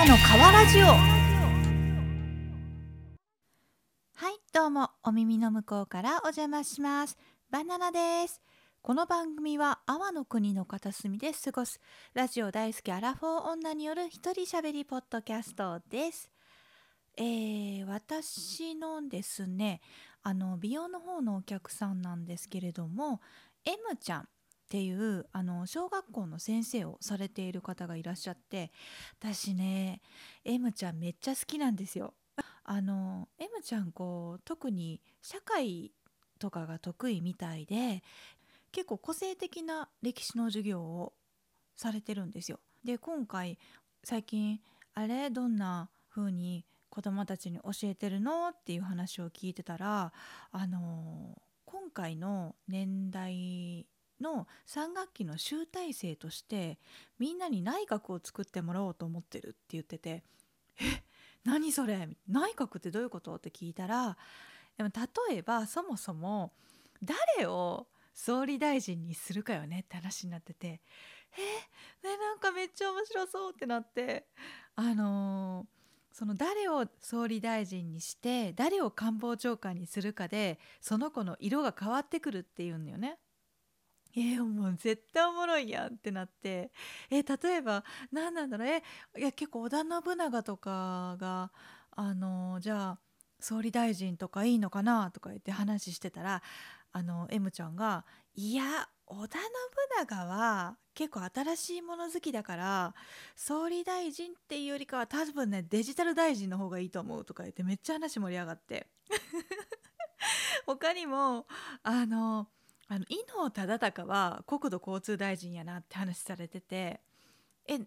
ナの河ラジオ。はいどうもお耳の向こうからお邪魔します。バナナです。この番組は阿波の国の片隅で過ごすラジオ大好きアラフォー女による一人喋りポッドキャストです。えー、私のですねあの美容の方のお客さんなんですけれども M ちゃん。っていうあの小学校の先生をされている方がいらっしゃって私ね M ちゃんめっちゃ好きなんですよ。あの M ちゃんこう特に社会とかが得意みたいで結構個性的な歴史の授業をされてるんですよ。で今回最近あれ？どんな風に子どもたちに教えてるの？っていう話を聞いてたらあの今回の年代の3学期の集大成としてみんなに内閣を作ってもらおうと思ってるって言ってて「え何それ？内閣ってどういうこと?」って聞いたらでも例えばそもそも誰を総理大臣にするかよねって話になってて「えねなんかめっちゃ面白そう」ってなってあのー、その誰を総理大臣にして誰を官房長官にするかでその子の色が変わってくるっていうんだよね。えー、もう絶対おもろいやんってなって。えー、例えば何なんだろうえいや結構織田信長とかがあのー、じゃあ総理大臣とかいいのかなとか言って話してたらあの M ちゃんが「いや織田信長は結構新しいもの好きだから総理大臣っていうよりかは多分ねデジタル大臣の方がいいと思う」とか言ってめっちゃ話盛り上がって。他にもあのあの伊能忠敬は国土交通大臣やなって話されててえ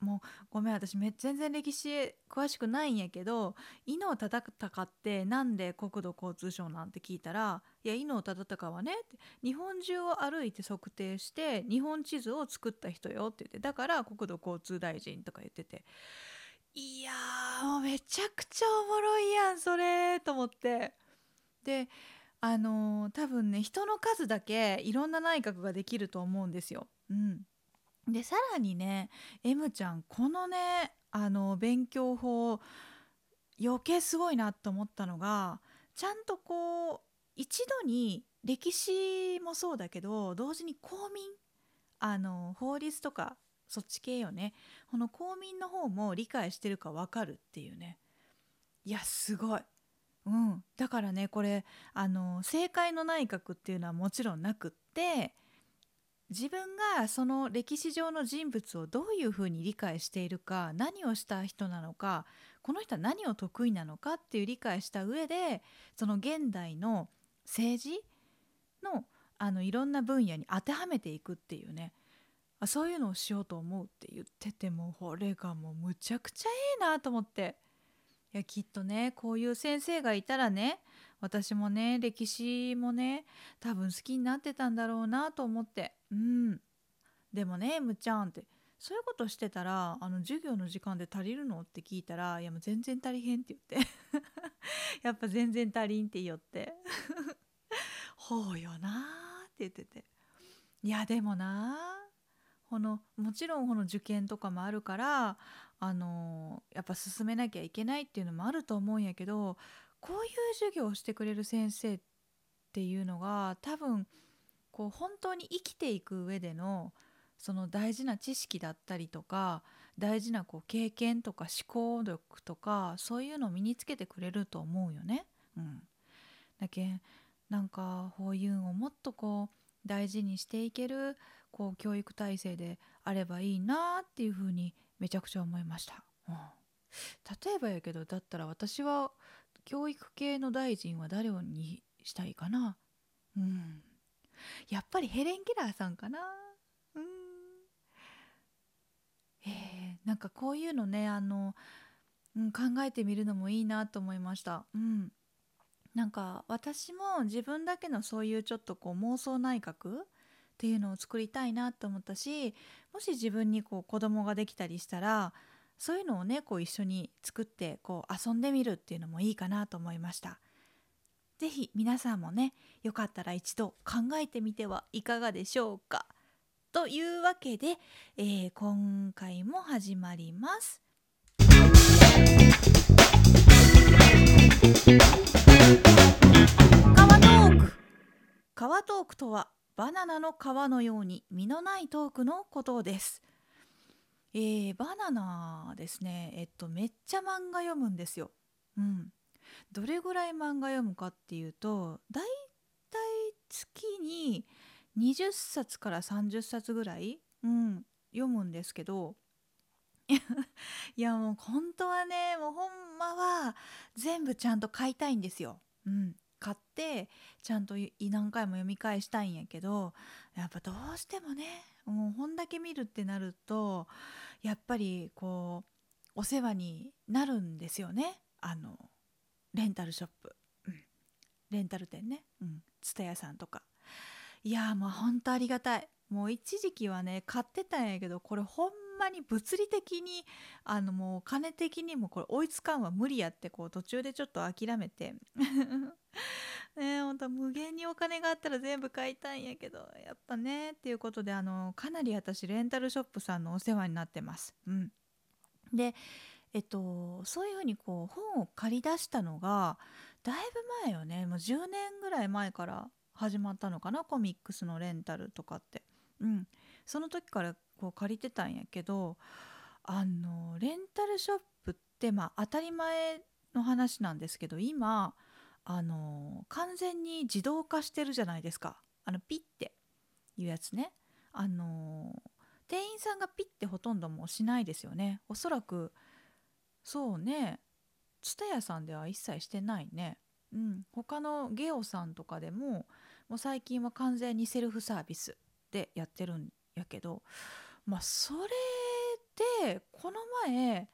もうごめん私め全然歴史詳しくないんやけど伊能忠敬ってなんで国土交通省なんて聞いたら「いや伊能忠敬はね日本中を歩いて測定して日本地図を作った人よ」って言ってだから国土交通大臣とか言ってていやもうめちゃくちゃおもろいやんそれと思って。であのー、多分ね人の数だけいろんな内閣ができると思うんですよ。うん、でさらにね M ちゃんこのねあの勉強法余計すごいなと思ったのがちゃんとこう一度に歴史もそうだけど同時に公民あの法律とかそっち系よね。この公民の方も理解してるか分かるっていうね。いやすごい。うん、だからねこれあの正解の内閣っていうのはもちろんなくって自分がその歴史上の人物をどういうふうに理解しているか何をした人なのかこの人は何を得意なのかっていう理解した上でその現代の政治のあのいろんな分野に当てはめていくっていうねそういうのをしようと思うって言っててもこれがもうむちゃくちゃいいなと思って。いやきっとねこういう先生がいたらね私もね歴史もね多分好きになってたんだろうなと思って。うん。でもねむちゃんってそういうことしてたらあの授業の時間で足りるの？って聞いたら「いやもう全然足りへん」って言って。やっぱ全然足りんって言って。ほうよなって言ってて。いやでもなこのもちろんこの受験とかもあるからあのやっぱ進めなきゃいけないっていうのもあると思うんやけどこういう授業をしてくれる先生っていうのが多分こう本当に生きていく上でのその大事な知識だったりとか大事なこう経験とか思考力とかそういうのを身につけてくれると思うよね。うん、だけなんかこういうのをもっとこう大事にしていけるこう教育体制であればいいなっていうふうにめちゃくちゃ思いました、うん、例えばやけどだったら私は教育系の大臣は誰にしたいかな。うん。やっぱりヘレン・ケラーさんかな。うん。えー、なんかこういうのねあの、うん、考えてみるのもいいなと思いました。うん。なんか私も自分だけのそういうちょっとこう妄想内閣っていうのを作りたいなと思ったしもし自分にこう子供ができたりしたらそういうのをねこう一緒に作ってこう遊んでみるっていうのもいいかなと思いました。是非皆さんもねよかったら一度考えてみてはいかがでしょうか？というわけで、えー、今回も始まります。川トーク川トークとはバナナの皮のように実のないトークのことです。えー、バナナですねえっとめっちゃ漫画読むんですよ。うん。どれぐらい漫画読むかっていうとだいたい月に20冊から30冊ぐらい、うん、読むんですけどいやもう本当はねもうほんまは全部ちゃんと買いたいんですよ。うん、買ってちゃんと何回も読み返したいんやけどやっぱどうしてもねもう本だけ見るってなるとやっぱりこうお世話になるんですよね。あのレンタルショップ、うん、レンタル店ね。うん。蔦屋さんとか。いやもうほんとありがたい。もう一時期はね買ってたんやけどこれほんまに物理的にあのもう金的にもこれ追いつかんは無理やってこう途中でちょっと諦めて ねほんと無限にお金があったら全部買いたいんやけどやっぱねっていうことであのかなり私レンタルショップさんのお世話になってます。うん、でえっとそういうふうにこう本を借り出したのがだいぶ前よねもう10年ぐらい前から始まったのかなコミックスのレンタルとかって。うん、その時からこう借りてたんやけどあのレンタルショップってまあ当たり前の話なんですけど今あの完全に自動化してるじゃないですか。あのピッていうやつね。あの店員さんがピッてほとんどもうしないですよね。おそらくそうね。蔦屋さんでは一切してないね。うん。他のゲオさんとかでももう最近は完全にセルフサービスでやってるんやけどまあそれでこの前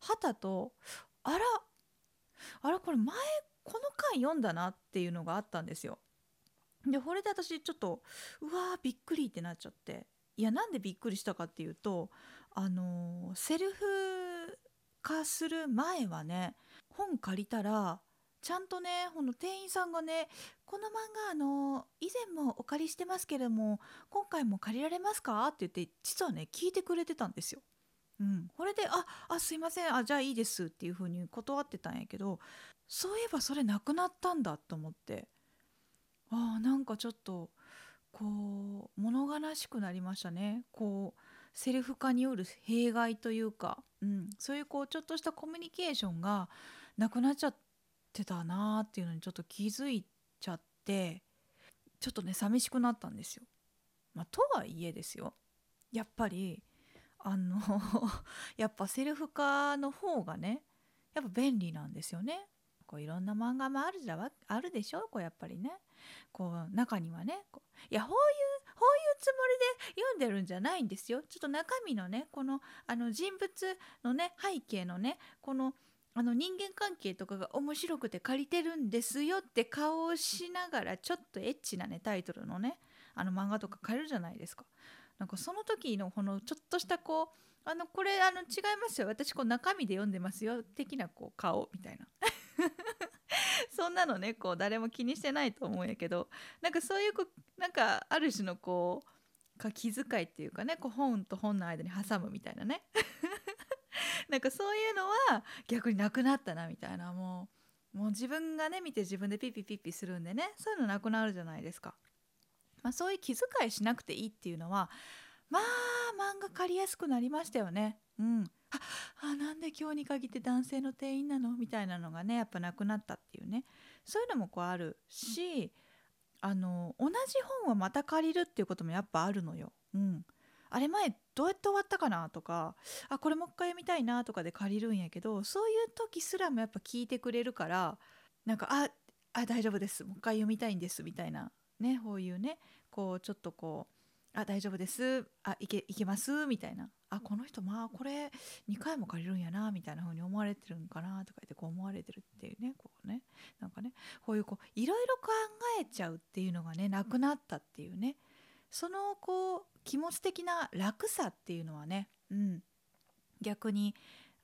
旗とあらあらこれ前この回読んだなっていうのがあったんですよ。でこれで私ちょっとうわーびっくりってなっちゃっていやなんでびっくりしたかっていうとあのーセルフ化する前はね本借りたらちゃんとねこの店員さんがね「この漫画あの以前もお借りしてますけれども今回も借りられますか?」って言って実はね聞いてくれてたんですよ。うん、これで「ああすいません。あじゃあいいです」っていう風に断ってたんやけどそういえばそれなくなったんだと思って。あなんかちょっとこう物悲しくなりましたね。こうセルフ化による弊害というか、うん、そういうこうちょっとしたコミュニケーションがなくなっちゃってたなーっていうのにちょっと気づいちゃってちょっとね寂しくなったんですよ。まあ、とはいえですよやっぱりあの やっぱセルフ化の方がねやっぱ便利なんですよね。こういろんな漫画もあるじゃあるでしょ？こうやっぱりね。こう中にはねこういやこういうこういうつもりで読んでるんじゃないんですよ。ちょっと中身のねこのあの人物のね背景のねこのあの人間関係とかが面白くて借りてるんですよって顔をしながらちょっとエッチなねタイトルのねあの漫画とか借りるじゃないですか。なんかその時のこのちょっとしたこうあのこれあの違いますよ。私こう中身で読んでますよ的なこう顔みたいな。そんなのねこう誰も気にしてないと思うんやけど。なんかそういうなんかある種のこう気遣いっていうかねこう本と本の間に挟むみたいなね。なんかそういうのは逆になくなったなみたいなもうもう自分がね見て自分でピッピピッピするんでねそういうのなくなるじゃないですか。まあ、そういう気遣いしなくていいっていうのはまあ漫画借りやすくなりましたよね。うん、ああなんで今日に限って男性の店員なのみたいなのがねやっぱなくなったっていうねそういうのもこうあるしあの同じ本をまた借りるっていうこともやっぱあるのよ。うん、あれ前どうやって終わったかなとかあこれもう一回読みたいなとかで借りるんやけどそういう時すらもやっぱ聞いてくれるからなんかああ大丈夫です。もう一回読みたいんです。みたいな。ねこういうねこうちょっとこうあ大丈夫です。あいけいけます。みたいな。あこの人まあこれ2回も借りるんやな。みたいな風に思われてるんかなとか言ってこう思われてるっていうねこうね。なんかねこういうこういろいろ考えちゃうっていうのがねなくなったっていうね。そのこう気持ち的な楽さっていうのはね、うん、逆に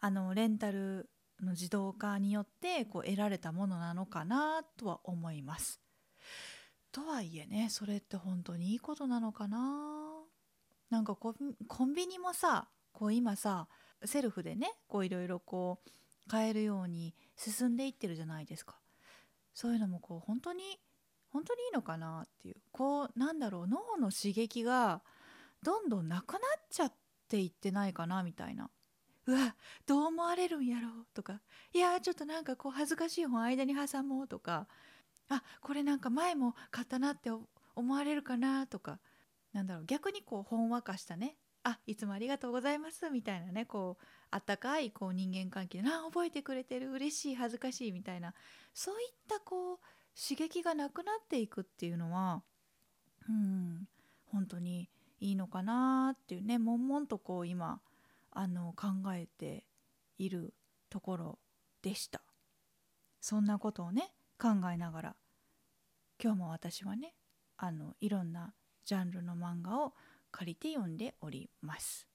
あのレンタルの自動化によってこう得られたものなのかなとは思います。とはいえねそれって本当にいいことなのかな？なんかコンビニもさこう今さセルフでねいろいろこう買えるように進んでいってるじゃないですか。そういうのもこう本当に本当にいいのかなっていう。こうなんだろう脳の刺激がどんどんなくなっちゃっていってないかなみたいな。うわどう思われるんやろうとか。いやちょっとなんかこう恥ずかしい本間に挟もうとか。あこれなんか前も買ったなって思われるかなとか。なんだろう逆にこうほんわかしたね。あいつもありがとうございますみたいなね。こうあったかいこう人間関係。であ覚えてくれてる。嬉しい恥ずかしいみたいな。そういったこう刺激がなくなっていくっていうのはうん本当にいいのかなっていうね悶々とこう今あの考えているところでした。そんなことをね考えながら今日も私はねあのいろんなジャンルの漫画を借りて読んでおります。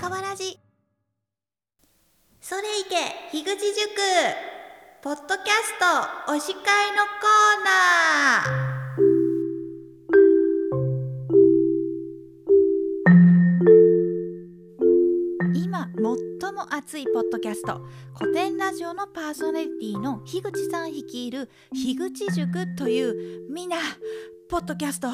かわらじ。それいけ樋口塾。ポッドキャストおし会のコーナー今最も熱いポッドキャスト古典ラジオのパーソナリティの樋口さん率いる樋口塾というみんなポッドキャスト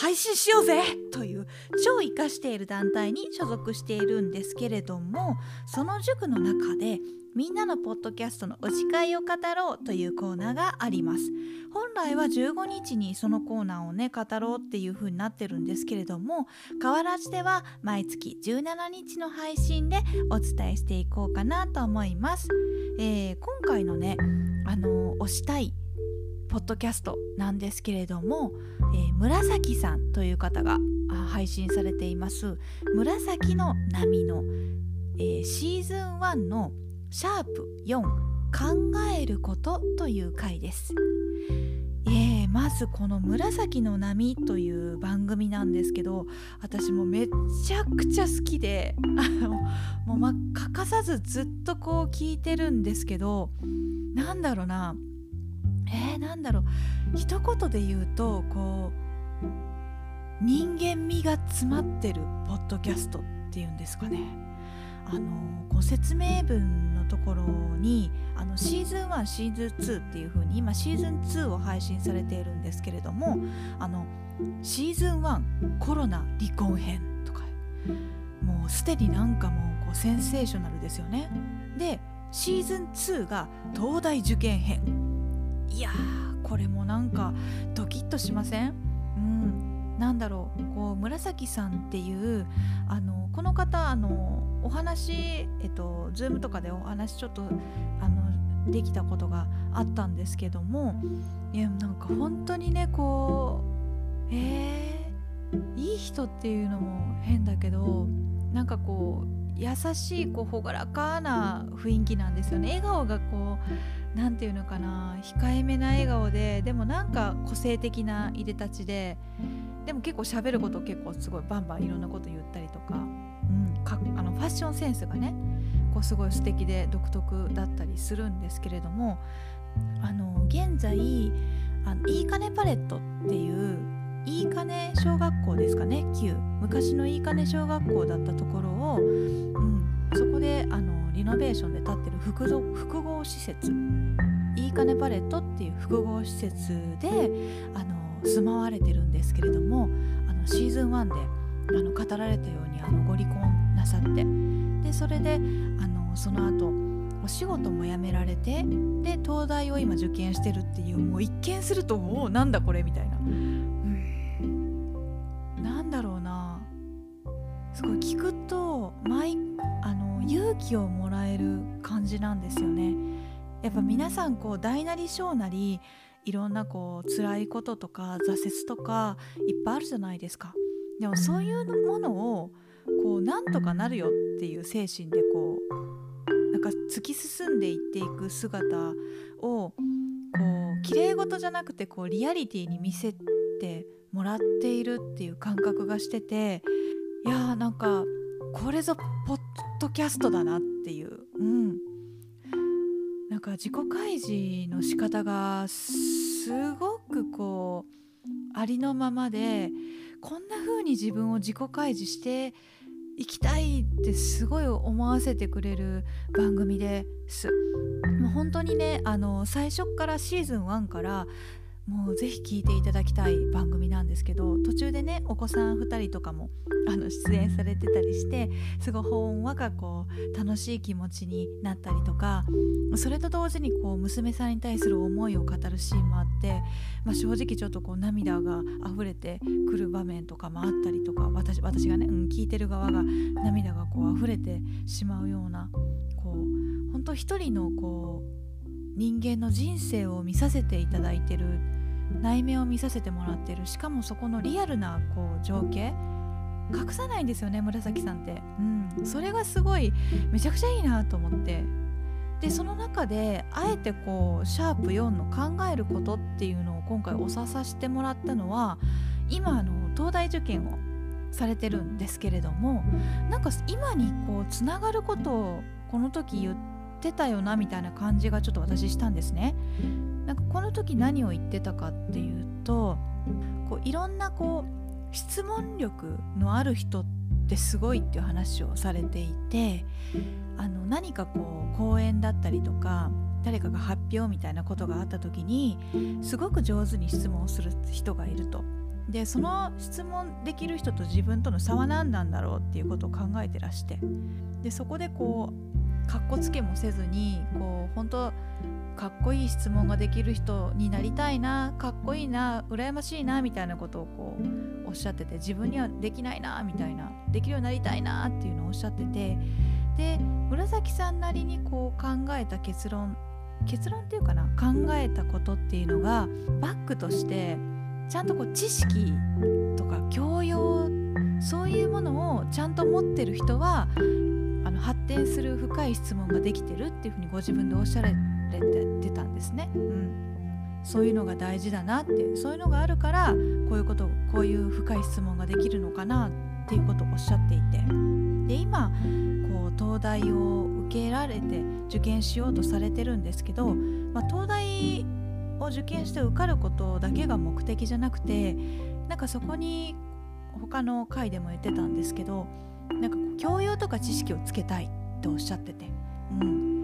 配信しようぜという超生かしている団体に所属しているんですけれどもその塾の中でみんなのポッドキャストのお司会を語ろうというコーナーがあります。本来は15日にそのコーナーをね語ろうっていう風になってるんですけれども河原市では毎月17日の配信でお伝えしていこうかなと思います、えー、今回のねあの推したいポッドキャストなんですけれども、えー、紫さんという方が配信されています。紫の波の、えー、シーズン1の「シャープ4考えることという回です。えー、まずこの「紫の波」という番組なんですけど私もめちゃくちゃ好きであのもう、ま、欠かさずずっとこう聞いてるんですけどなんだろうなえー、なんだろう一言で言うとこう人間味が詰まってるポッドキャストっていうんですかね。あのご説明文のところにあのシーズン1シーズン2っていう風に今シーズン2を配信されているんですけれどもあのシーズン1コロナ離婚編とかもうすでになんかもうこうセンセーショナルですよね。でシーズン2が東大受験編。いやーこれもなんかドキッとしません？うん。なんだろう。こう紫さんっていうあのこの方あのお話えっと Zoom とかでお話ちょっとあのできたことがあったんですけどもいやなんか本当にねこうえー、いい人っていうのも変だけどなんかこう優しいこう朗らかな雰囲気なんですよね。笑顔がこう何て言うのかな控えめな笑顔ででもなんか個性的ないでたちででも結構喋ること結構すごいバンバンいろんなこと言ったりとかかあのファッションセンスがねこうすごい素敵で独特だったりするんですけれどもあの現在あのいいかねパレットっていういいかね小学校ですかね旧。昔のいいかね小学校だったところを、うん、そこであのリノベーションで建ってる複複合施設。いいかねパレットっていう複合施設であの住まわれてるんですけれどもあのシーズン1であの語られたようにあのご離婚なさって。でそれであのその後お仕事も辞められてで東大を今受験してるっていうもう一見するとおおなんだこれみたいな、うん、なんだろうな。すごい聞くと毎あの勇気をもらえる感じなんですよね。やっぱ皆さんこう大なり小なりいろんなこう辛いこととか挫折とかいっぱいあるじゃないですか。でもそういうものをこうなんとかなるよっていう精神でこうなんか突き進んでいっていく姿をこう綺麗事じゃなくてこうリアリティに見せてもらっているっていう感覚がしてていやーなんかこれぞポッドキャストだなっていう。うん。なんか自己開示の仕方がすごくこうありのままでこんな風に自分を自己開示して行きたいってすごい思わせてくれる番組です。もう本当にねあの最初からシーズン1からもうぜひ聞いていただきたい番組なんですけど途中でねお子さん2人とかもあの出演されてたりしてすごいほんわかこう楽しい気持ちになったりとかそれと同時にこう娘さんに対する思いを語るシーンもあって、まあ、正直ちょっとこう涙が溢れてくる場面とかもあったりとか私私がね、うん、聞いてる側が涙がこう溢れてしまうようなこう本当一人のこう人間の人生を見させていただいてる内面を見させてもらってる。しかもそこのリアルなこう情景隠さないんですよね紫さんって、うん、それがすごいめちゃくちゃいいなと思って。でその中であえてこうシャープ4の考えることっていうのを今回おささせてもらったのは今あの東大受験をされてるんですけれどもなんか今にこうつながることをこの時言ってたよなみたいな感じがちょっと私したんですね。なんかこの時何を言ってたかっていうとこういろんなこう質問力のある人ってすごいっていう話をされていてあの何かこう講演だったりとか誰かが発表みたいなことがあった時にすごく上手に質問をする人がいると。でその質問できる人と自分との差は何なんだろうっていうことを考えてらしてでそこでこうかっこつけもせずにこう本当かっこいい質問ができる人になりたいなかっこいいな羨ましいなみたいなことをこうおっしゃってて自分にはできないなみたいなできるようになりたいなっていうのをおっしゃっててで紫さんなりにこう考えた結論結論っていうかな考えたことっていうのがバックとしてちゃんとこう知識とか教養そういうものをちゃんと持ってる人はあの発展する深い質問ができてるっていうふうにご自分でおっしゃられれてたんですね。うん、そういうのが大事だなってそういうのがあるからこういうことこういう深い質問ができるのかなっていうことをおっしゃっていて。で今こう東大を受けられて受験しようとされてるんですけど、まあ、東大を受験して受かることだけが目的じゃなくてなんかそこに他の回でも言ってたんですけどなんか教養とか知識をつけたいっておっしゃってて、うん、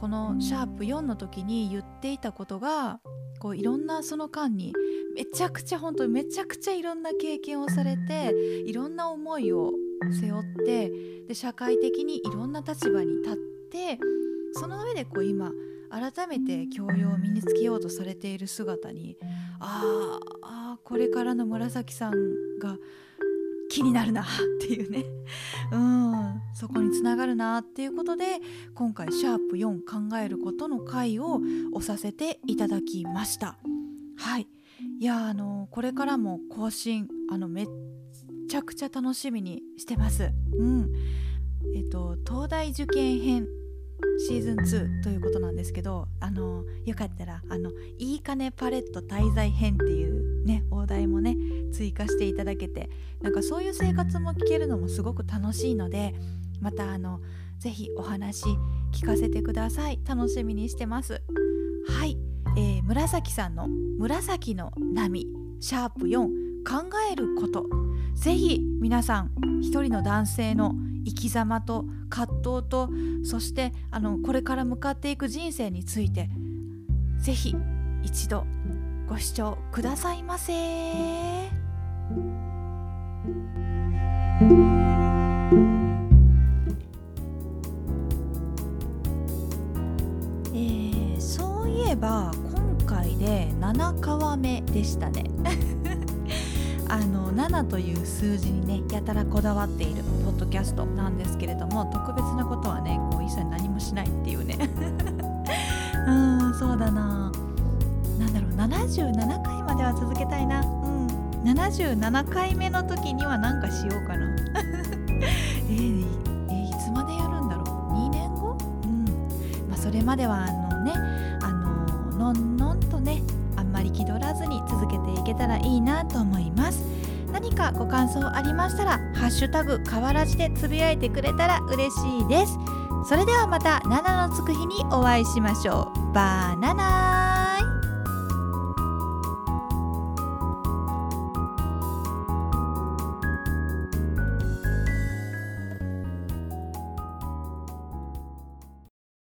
このシャープ4の時に言っていたことがこういろんなその間にめちゃくちゃ本当にめちゃくちゃいろんな経験をされていろんな思いを背負ってで社会的にいろんな立場に立ってその上でこう今改めて教養を身につけようとされている姿にああこれからの紫さんが気になるなっていうね。うん。そこにつながるなっていうことで今回「シャープ #4 考えること」の回を押させていただきました。はい。いやあのこれからも更新あのめっちゃくちゃ楽しみにしてます。うん。えっと東大受験編シーズン2ということなんですけどあのよかったらあの「いいかねパレット滞在編」っていうね大台もね追加していただけてなんかそういう生活も聞けるのもすごく楽しいのでまたあのぜひお話聞かせてください。楽しみにしてます。はい、えー、紫さんの「紫の波」シャープ4考えること。ぜひ皆さん一人の男性の生き様と葛藤とそしてあのこれから向かっていく人生についてぜひ一度ご視聴くださいませ。えー、そういえば今回で7川目でしたね。あの7という数字にねやたらこだわっているポッドキャストなんですけれども特別なことはねこう一切何もしないっていうね。うんそうだな。何だろう77回までは続けたいな。うん。77回目の時には何かしようかな。えー、えー、いつまでやるんだろう。2年後？うん。まあそれまではあのねあののんのんとねまり気取らずに続けていけたらいいなと思います。何かご感想ありましたら「ハッシュタグかわらじ」でつぶやいてくれたら嬉しいです。それではまた7のつく日にお会いしましょう。バーナナ